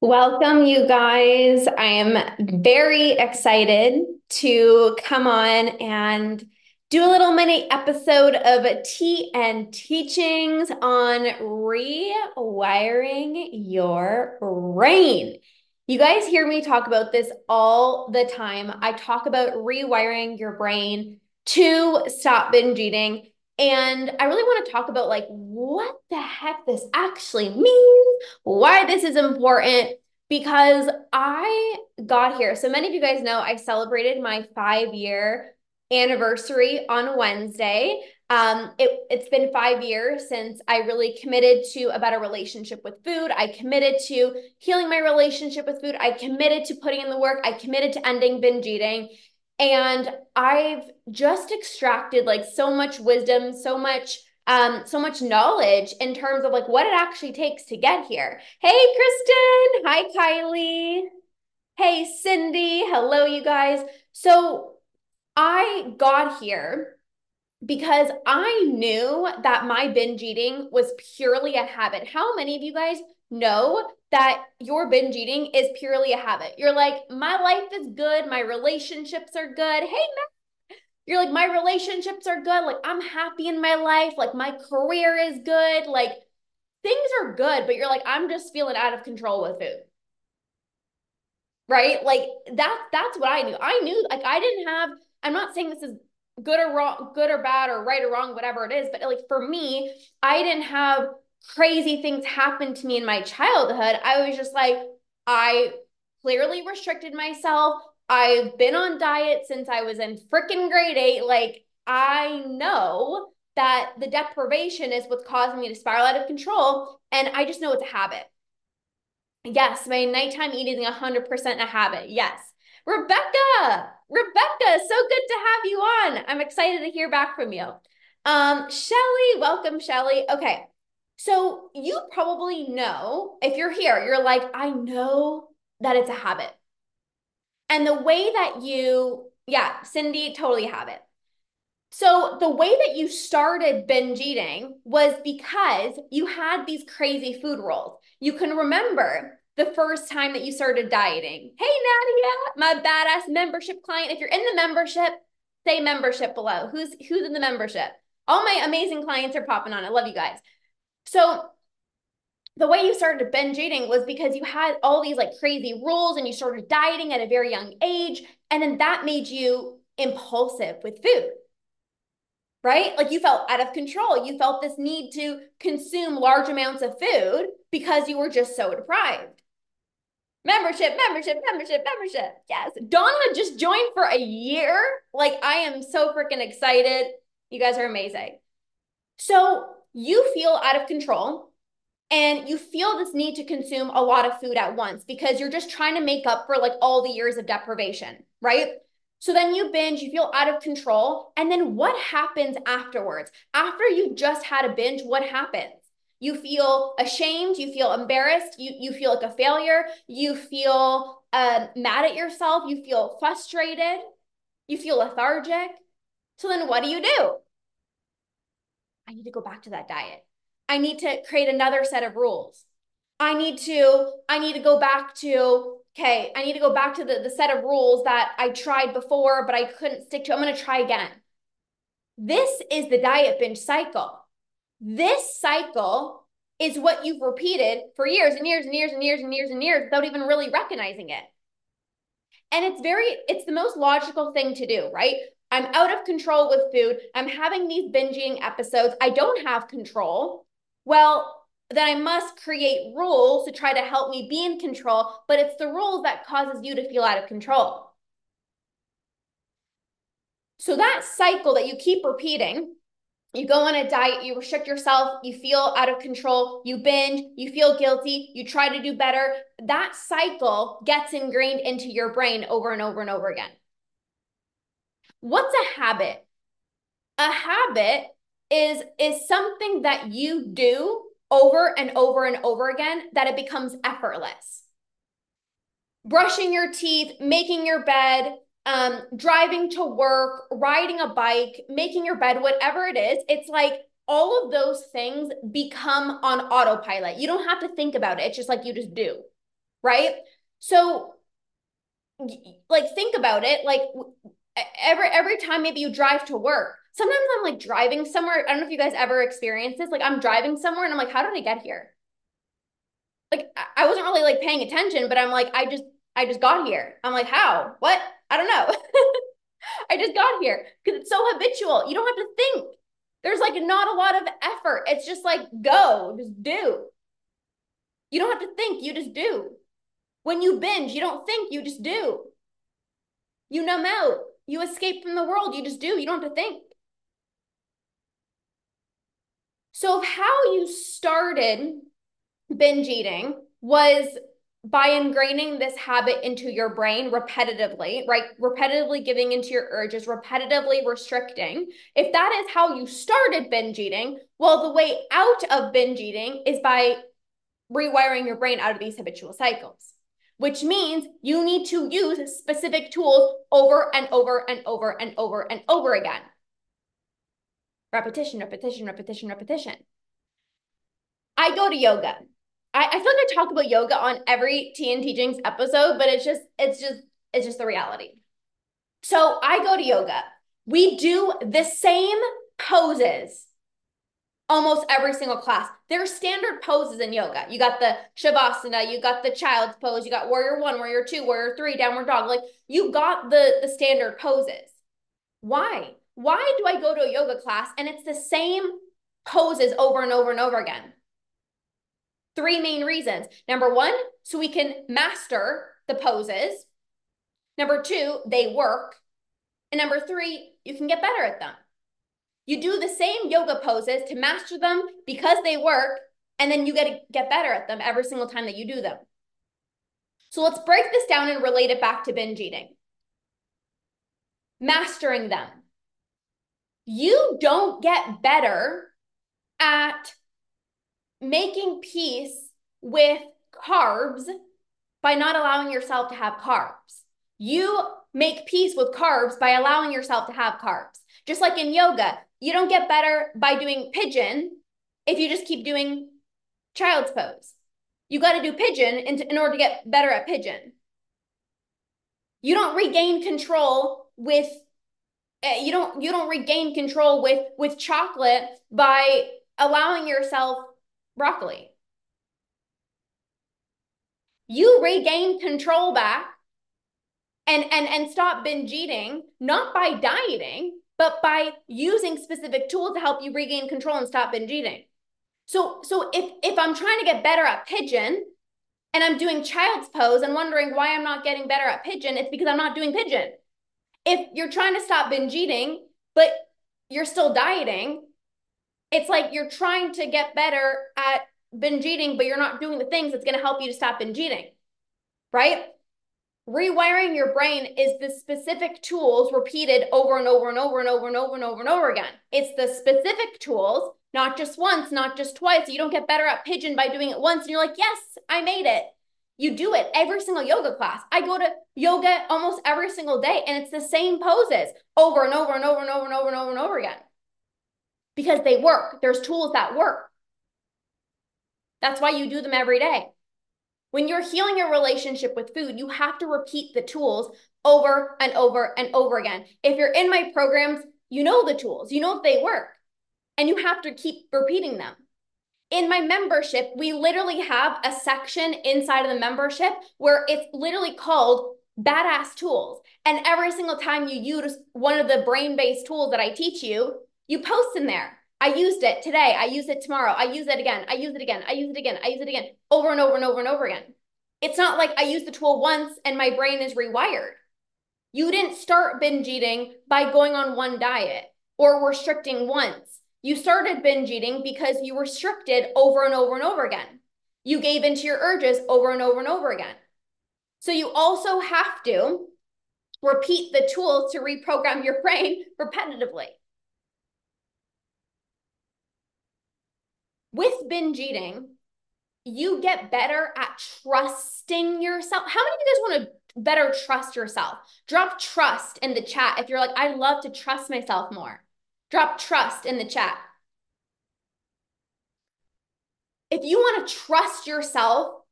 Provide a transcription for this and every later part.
Welcome, you guys. I am very excited to come on and do a little mini episode of Tea and Teachings on rewiring your brain. You guys hear me talk about this all the time. I talk about rewiring your brain to stop binge eating. And I really want to talk about like what the heck this actually means, why this is important, because I got here. So many of you guys know I celebrated my five year anniversary on Wednesday. Um, it, it's been five years since I really committed to a better relationship with food. I committed to healing my relationship with food. I committed to putting in the work. I committed to ending binge eating. And I've just extracted like so much wisdom, so much um, so much knowledge in terms of like what it actually takes to get here. Hey, Kristen. Hi, Kylie. Hey, Cindy. Hello, you guys. So I got here because I knew that my binge eating was purely a habit. How many of you guys know that your binge eating is purely a habit. You're like, my life is good, my relationships are good. Hey, Matt. You're like, my relationships are good. Like, I'm happy in my life. Like, my career is good. Like, things are good, but you're like, I'm just feeling out of control with food. Right? Like, that that's what I knew. I knew, like, I didn't have, I'm not saying this is good or wrong, good or bad or right or wrong, whatever it is, but like for me, I didn't have crazy things happen to me in my childhood, I was just like, I clearly restricted myself. I've been on diet since I was in freaking grade eight. Like, I know that the deprivation is what's causing me to spiral out of control. And I just know it's a habit. Yes, my nighttime eating is 100% a habit. Yes. Rebecca, Rebecca, so good to have you on. I'm excited to hear back from you. Um, Shelly, welcome, Shelly. Okay, so you probably know if you're here, you're like, I know that it's a habit. And the way that you, yeah, Cindy, totally have it. So the way that you started binge eating was because you had these crazy food rules. You can remember the first time that you started dieting. Hey, Nadia, my badass membership client. If you're in the membership, say membership below. Who's who's in the membership? All my amazing clients are popping on. I love you guys. So the way you started binge eating was because you had all these like crazy rules and you started dieting at a very young age. And then that made you impulsive with food, right? Like you felt out of control. You felt this need to consume large amounts of food because you were just so deprived. Membership, membership, membership, membership. Yes. Donna just joined for a year. Like I am so freaking excited. You guys are amazing. So you feel out of control and you feel this need to consume a lot of food at once because you're just trying to make up for like all the years of deprivation, right? So then you binge, you feel out of control. And then what happens afterwards? After you just had a binge, what happens? You feel ashamed, you feel embarrassed, you, you feel like a failure, you feel uh, mad at yourself, you feel frustrated, you feel lethargic. So then what do you do? I need to go back to that diet. I need to create another set of rules. I need to, I need to go back to, okay, I need to go back to the, the set of rules that I tried before, but I couldn't stick to. I'm going to try again. This is the diet binge cycle. This cycle is what you've repeated for years and years and years and years and years and years without even really recognizing it. And it's very, it's the most logical thing to do, right? I'm out of control with food. I'm having these binging episodes. I don't have control. Well, then I must create rules to try to help me be in control, but it's the rules that causes you to feel out of control. So that cycle that you keep repeating, you go on a diet, you restrict yourself, you feel out of control, you binge, you feel guilty, you try to do better. That cycle gets ingrained into your brain over and over and over again. What's a habit? A habit is is something that you do over and over and over again that it becomes effortless. Brushing your teeth, making your bed, um, driving to work, riding a bike, making your bed, whatever it is, it's like all of those things become on autopilot. You don't have to think about it. It's just like you just do. right? So like think about it like every every time maybe you drive to work sometimes i'm like driving somewhere i don't know if you guys ever experienced this like i'm driving somewhere and i'm like how did i get here? Like i wasn't really like paying attention but i'm like i just i just got here. I'm like how? What? I don't know. I just got here because it's so habitual. You don't have to think. There's like not a lot of effort. It's just like go. Just do. You don't have to think. You just do. When you binge, you don't think, you just do. You numb out. You escape from the world. You just do. You don't have to think. So, how you started binge eating was by ingraining this habit into your brain repetitively, right? Repetitively giving into your urges, repetitively restricting. If that is how you started binge eating, well, the way out of binge eating is by rewiring your brain out of these habitual cycles which means you need to use specific tools over and over and over and over and over again. Repetition, repetition, repetition, repetition. I go to yoga. I, I feel like I talk about yoga on every Tea and Teachings episode, but it's just, it's just, it's just the reality. So I go to yoga. We do the same poses almost every single class. There are standard poses in yoga. You got the shavasana, you got the child's pose, you got warrior one, warrior two, warrior three, downward dog. Like you got the the standard poses. Why? Why do I go to a yoga class and it's the same poses over and over and over again? Three main reasons. Number one, so we can master the poses. Number two, they work. And number three, you can get better at them. You do the same yoga poses to master them because they work, and then you get to get better at them every single time that you do them. So let's break this down and relate it back to binge eating. Mastering them. You don't get better at making peace with carbs by not allowing yourself to have carbs. You make peace with carbs by allowing yourself to have carbs. Just like in yoga, you don't get better by doing pigeon if you just keep doing child's pose. You got to do pigeon in, in order to get better at pigeon. You don't regain control with Eh, you don't you don't regain control with with chocolate by allowing yourself broccoli. You regain control back and and and stop binge eating not by dieting but by using specific tools to help you regain control and stop binge eating. So, so if if I'm trying to get better at pigeon and I'm doing child's pose and wondering why I'm not getting better at pigeon, it's because I'm not doing pigeon. If you're trying to stop binge eating, but you're still dieting, it's like you're trying to get better at binge eating, but you're not doing the things that's going to help you to stop binge eating. Right? rewiring your brain is the specific tools repeated over and over and over and over and over and over and over again. It's the specific tools, not just once, not just twice. You don't get better at pigeon by doing it once and you're like, yes, I made it. You do it every single yoga class. I go to yoga almost every single day and it's the same poses over and over and over and over and over and over and over again because they work. There's tools that work. That's why you do them every day. When you're healing your relationship with food, you have to repeat the tools over and over and over again. If you're in my programs, you know the tools, you know if they work, and you have to keep repeating them. In my membership, we literally have a section inside of the membership where it's literally called badass tools. And every single time you use one of the brain based tools that I teach you, you post in there. I used it today. I use it tomorrow. I use it again. I use it again. I use it again. I use it again over and over and over and over again. It's not like I use the tool once and my brain is rewired. You didn't start binge eating by going on one diet or restricting once. You started binge eating because you were restricted over and over and over again. You gave into your urges over and over and over again. So you also have to repeat the tools to reprogram your brain repetitively. with binge eating, you get better at trusting yourself. How many of you guys want to better trust yourself? Drop trust in the chat if you're like, I love to trust myself more. Drop trust in the chat. If you want to trust yourself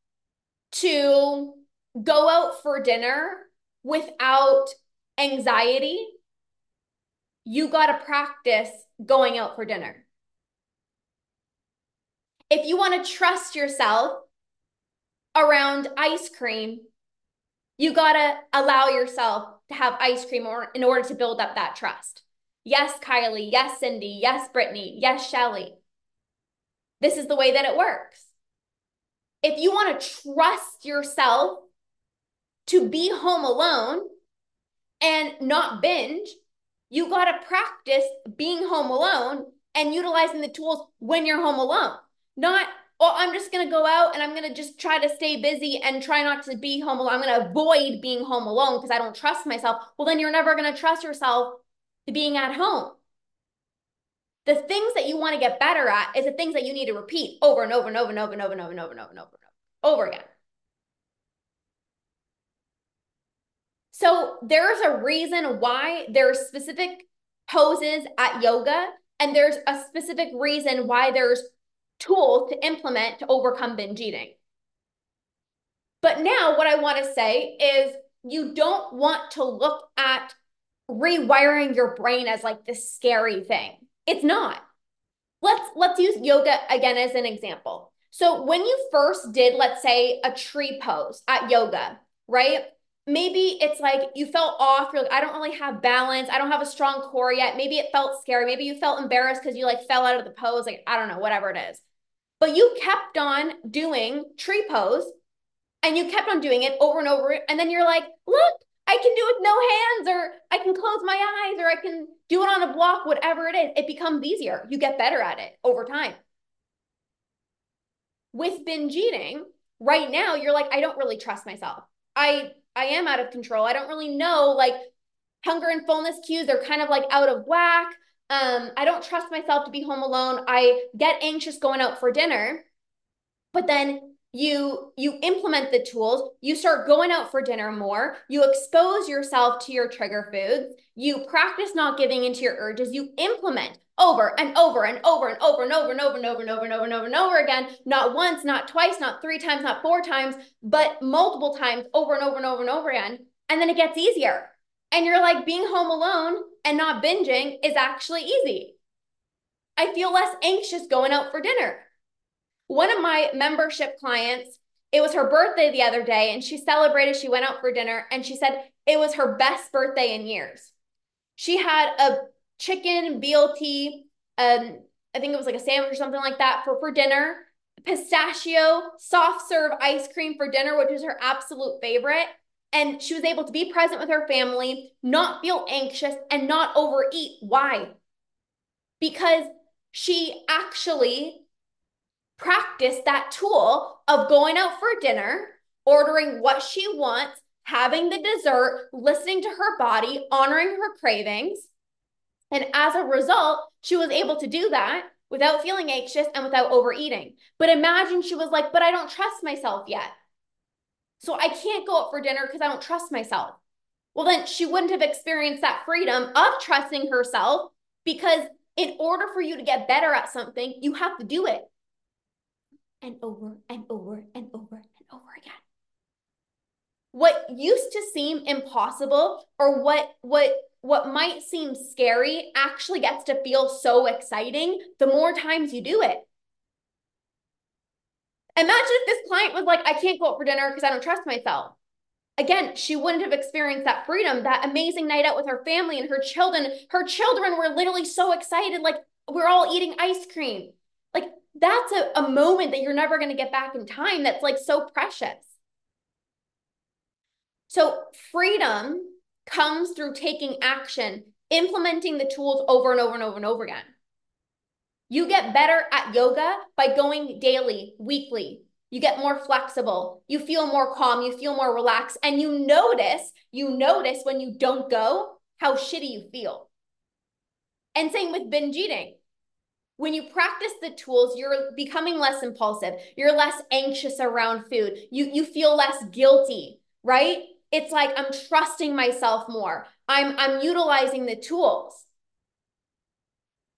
to go out for dinner without anxiety, you got to practice going out for dinner. If you want to trust yourself around ice cream, you got to allow yourself to have ice cream or, in order to build up that trust. Yes, Kylie. Yes, Cindy. Yes, Brittany. Yes, Shelly. This is the way that it works. If you want to trust yourself to be home alone and not binge, you got to practice being home alone and utilizing the tools when you're home alone. Not, oh, I'm just going to go out and I'm going to just try to stay busy and try not to be home alone. I'm going to avoid being home alone because I don't trust myself. Well, then you're never going to trust yourself to being at home. The things that you want to get better at is the things that you need to repeat over and over and over and over and over and over and over and over and over, over, again. So there's a reason why there's specific poses at yoga, and there's a specific reason why there's tools to implement to overcome binge eating. But now, what I want to say is you don't want to look at rewiring your brain as like this scary thing. It's not. Let's let's use yoga again as an example. So when you first did, let's say, a tree pose at yoga, right? maybe it's like you felt off. You're like, I don't really have balance. I don't have a strong core yet. Maybe it felt scary. Maybe you felt embarrassed because you like fell out of the pose. Like, I don't know, whatever it is. But you kept on doing tree pose and you kept on doing it over and over. And then you're like, look, I can do it with no hands, or I can close my eyes, or I can do it on a block, whatever it is. It becomes easier. You get better at it over time. With binge eating, right now, you're like, I don't really trust myself. I I am out of control. I don't really know like hunger and fullness cues are kind of like out of whack. Um, I don't trust myself to be home alone. I get anxious going out for dinner. But then you you implement the tools you start going out for dinner more you expose yourself to your trigger foods you practice not giving into your urges you implement over and over and over and over and over and over and over and over and over and over and over again not once not twice not three times not four times but multiple times over and over and over and over again and then it gets easier and you're like being home alone and not binging is actually easy i feel less anxious going out for dinner one of my membership clients, it was her birthday the other day and she celebrated. She went out for dinner and she said it was her best birthday in years. She had a chicken BLT, um, I think it was like a sandwich or something like that for, for dinner, pistachio, soft serve ice cream for dinner, which is her absolute favorite. And she was able to be present with her family, not feel anxious, and not overeat. Why? Because she actually practice that tool of going out for dinner, ordering what she wants, having the dessert, listening to her body, honoring her cravings. And as a result, she was able to do that without feeling anxious and without overeating. But imagine she was like, but I don't trust myself yet. So I can't go out for dinner because I don't trust myself. Well, then she wouldn't have experienced that freedom of trusting herself because in order for you to get better at something, you have to do it and over and over and over and over again. What used to seem impossible or what what what might seem scary actually gets to feel so exciting the more times you do it. Imagine if this client was like, I can't go out for dinner because I don't trust myself. Again, she wouldn't have experienced that freedom, that amazing night out with her family and her children. Her children were literally so excited, like we're all eating ice cream. Like that's a, a moment that you're never going to get back in time that's like so precious. So, freedom comes through taking action, implementing the tools over and over and over and over again. You get better at yoga by going daily, weekly. You get more flexible. You feel more calm. You feel more relaxed. And you notice, you notice when you don't go how shitty you feel. And same with binge eating when you practice the tools you're becoming less impulsive. You're less anxious around food. You you feel less guilty right? It's like i'm trusting myself more. I'm i'm utilizing the tools.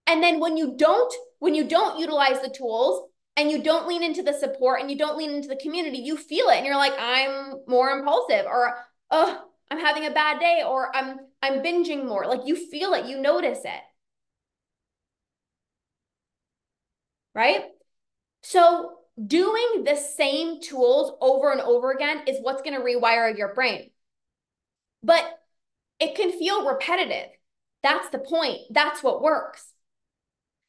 And then when you don't when you don't utilize the tools and you don't lean into the support and you don't lean into the community, you feel it and you're like, I'm more impulsive or oh, I'm having a bad day or I'm I'm binging more. Like you feel it, you notice it. Right? So doing the same tools over and over again is what's going to rewire your brain. But it can feel repetitive. That's the point. That's what works.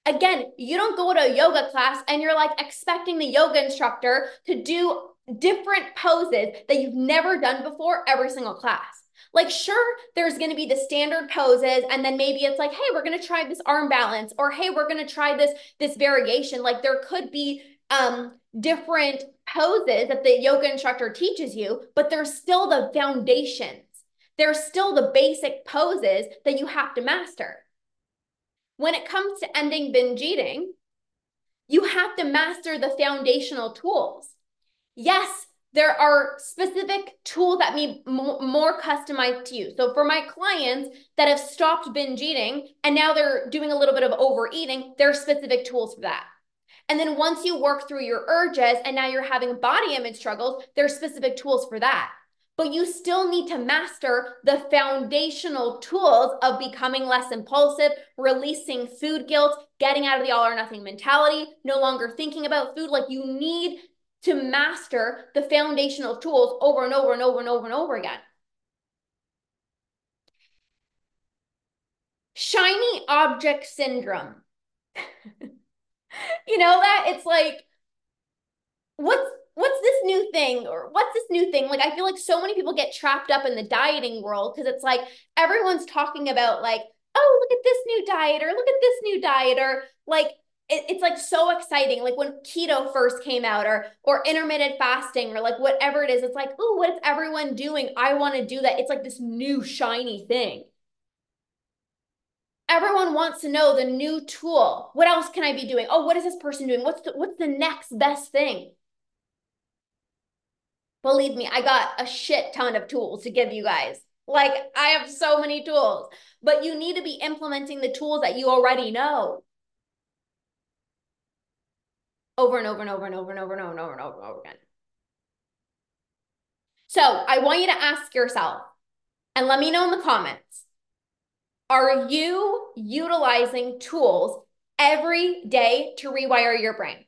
Again, you don't go to a yoga class and you're like expecting the yoga instructor to do different poses that you've never done before every single class. Like, sure, there's going to be the standard poses, and then maybe it's like, hey, we're going to try this arm balance, or hey, we're going to try this this variation. Like, there could be um different poses that the yoga instructor teaches you, but there's still the foundations. There's still the basic poses that you have to master. When it comes to ending binge eating, you have to master the foundational tools. Yes, there are specific tools that be more customized to you. So for my clients that have stopped binge eating and now they're doing a little bit of overeating, there are specific tools for that. And then once you work through your urges and now you're having body image struggles, there's specific tools for that. But you still need to master the foundational tools of becoming less impulsive, releasing food guilt, getting out of the all or nothing mentality, no longer thinking about food. Like you need to master the foundational tools over and over and over and over and over again. Shiny object syndrome. you know that? It's like, what's what's this new thing or what's this new thing like i feel like so many people get trapped up in the dieting world because it's like everyone's talking about like oh look at this new diet or look at this new diet or like it, it's like so exciting. Like when keto first came out or or intermittent fasting or like whatever it is it's like oh what is everyone doing? I want to do that. It's like this new shiny thing. Everyone wants to know the new tool. What else can i be doing? Oh what is this person doing? What's the, what's the next best thing? Believe me i got a shit ton of tools to give you guys. Like i have so many tools. But you need to be implementing the tools that you already know over and over and over and over and over and over and over and over and over again. So I want you to ask yourself and let me know in the comments are you utilizing tools every day to rewire your brain?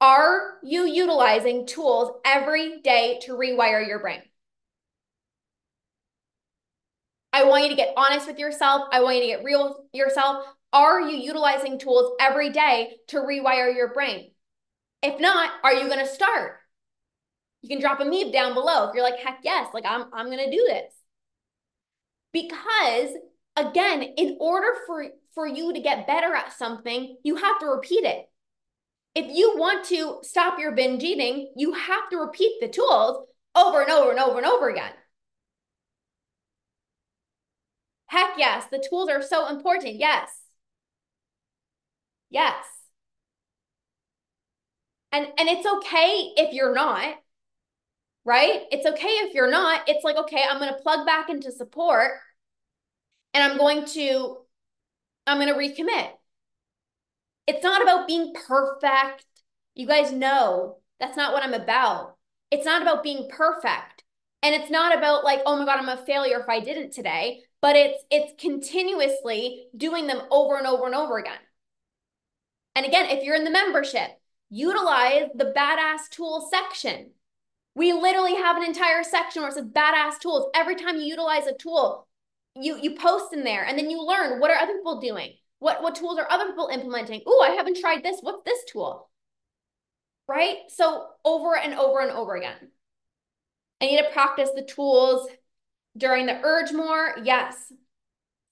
Are you utilizing tools every day to rewire your brain? I want you to get honest with yourself. I want you to get real with yourself. Are you utilizing tools every day to rewire your brain? If not, are you going to start? You can drop a meme down below if you're like, heck yes, like I'm, I'm going to do this. Because again, in order for, for you to get better at something, you have to repeat it. If you want to stop your binge eating, you have to repeat the tools over and over and over and over again. Heck yes, the tools are so important. Yes. Yes. And and it's okay if you're not. Right? It's okay if you're not. It's like, okay, I'm going to plug back into support and I'm going to I'm going to recommit. It's not about being perfect. You guys know that's not what I'm about. It's not about being perfect. And it's not about like, oh my God, I'm a failure if I didn't today, but it's it's continuously doing them over and over and over again. And again, if you're in the membership, utilize the badass tools section. We literally have an entire section where it says badass tools. Every time you utilize a tool, you you post in there and then you learn what are other people doing? What what tools are other people implementing? Oh, I haven't tried this. What's this tool? Right? So over and over and over again. I need to practice the tools during the urge more. Yes.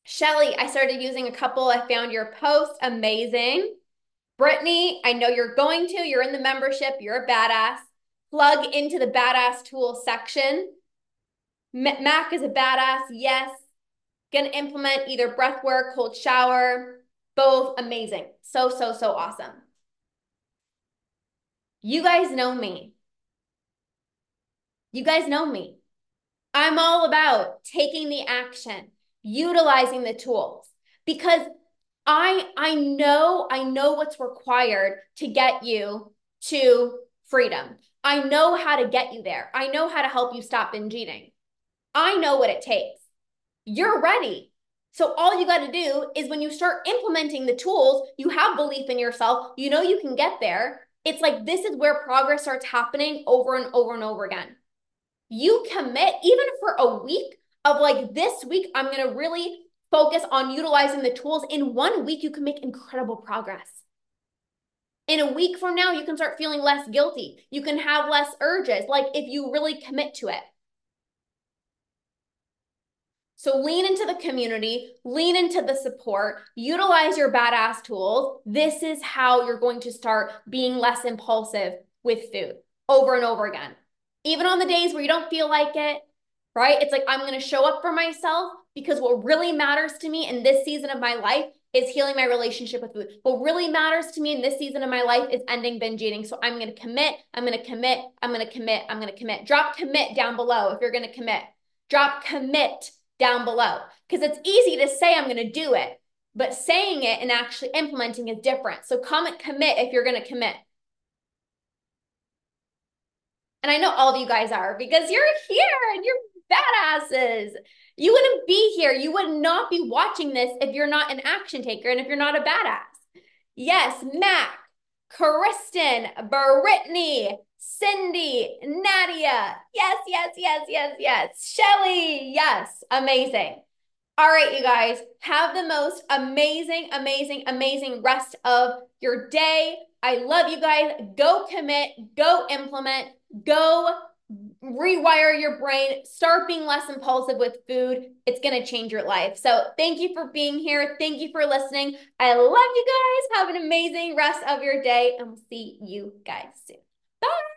Shelly, I started using a couple. I found your post amazing. Brittany, I know you're going to. You're in the membership. You're a badass. Plug into the badass tool section. Mac is a badass. Yes. Gonna implement either breath work, cold shower, both amazing. So, so, so awesome. You guys know me. You guys know me. I'm all about taking the action, utilizing the tools because I I know I know what's required to get you to freedom. I know how to get you there. I know how to help you stop binge eating. I know what it takes. You're ready. So all you got to do is when you start implementing the tools, you have belief in yourself, you know you can get there. It's like this is where progress starts happening over and over and over again. You commit even for a week of like this week I'm going to really focus on utilizing the tools. In one week you can make incredible progress. In a week from now, you can start feeling less guilty. You can have less urges, like if you really commit to it. So lean into the community, lean into the support, utilize your badass tools. This is how you're going to start being less impulsive with food over and over again. Even on the days where you don't feel like it, right? It's like I'm going to show up for myself because what really matters to me in this season of my life is healing my relationship with food. What really matters to me in this season of my life is ending binge eating. So I'm going to commit, I'm going to commit, I'm going to commit, I'm going to commit. Drop commit down below if you're going to commit. Drop commit down below because it's easy to say I'm going to do it, but saying it and actually implementing is different. So comment commit if you're going to commit. And I know all of you guys are because you're here and you're badasses. You wouldn't be here. You would not be watching this if you're not an action taker and if you're not a badass. Yes, Mac, Kristen, Brittany, Cindy, Nadia. Yes, yes, yes, yes, yes. Shelly. Yes. Amazing. All right, you guys, have the most amazing, amazing, amazing rest of your day. I love you guys. Go commit, go implement, go rewire your brain, start being less impulsive with food. It's going to change your life. So, thank you for being here. Thank you for listening. I love you guys. Have an amazing rest of your day, and we'll see you guys soon. Bye.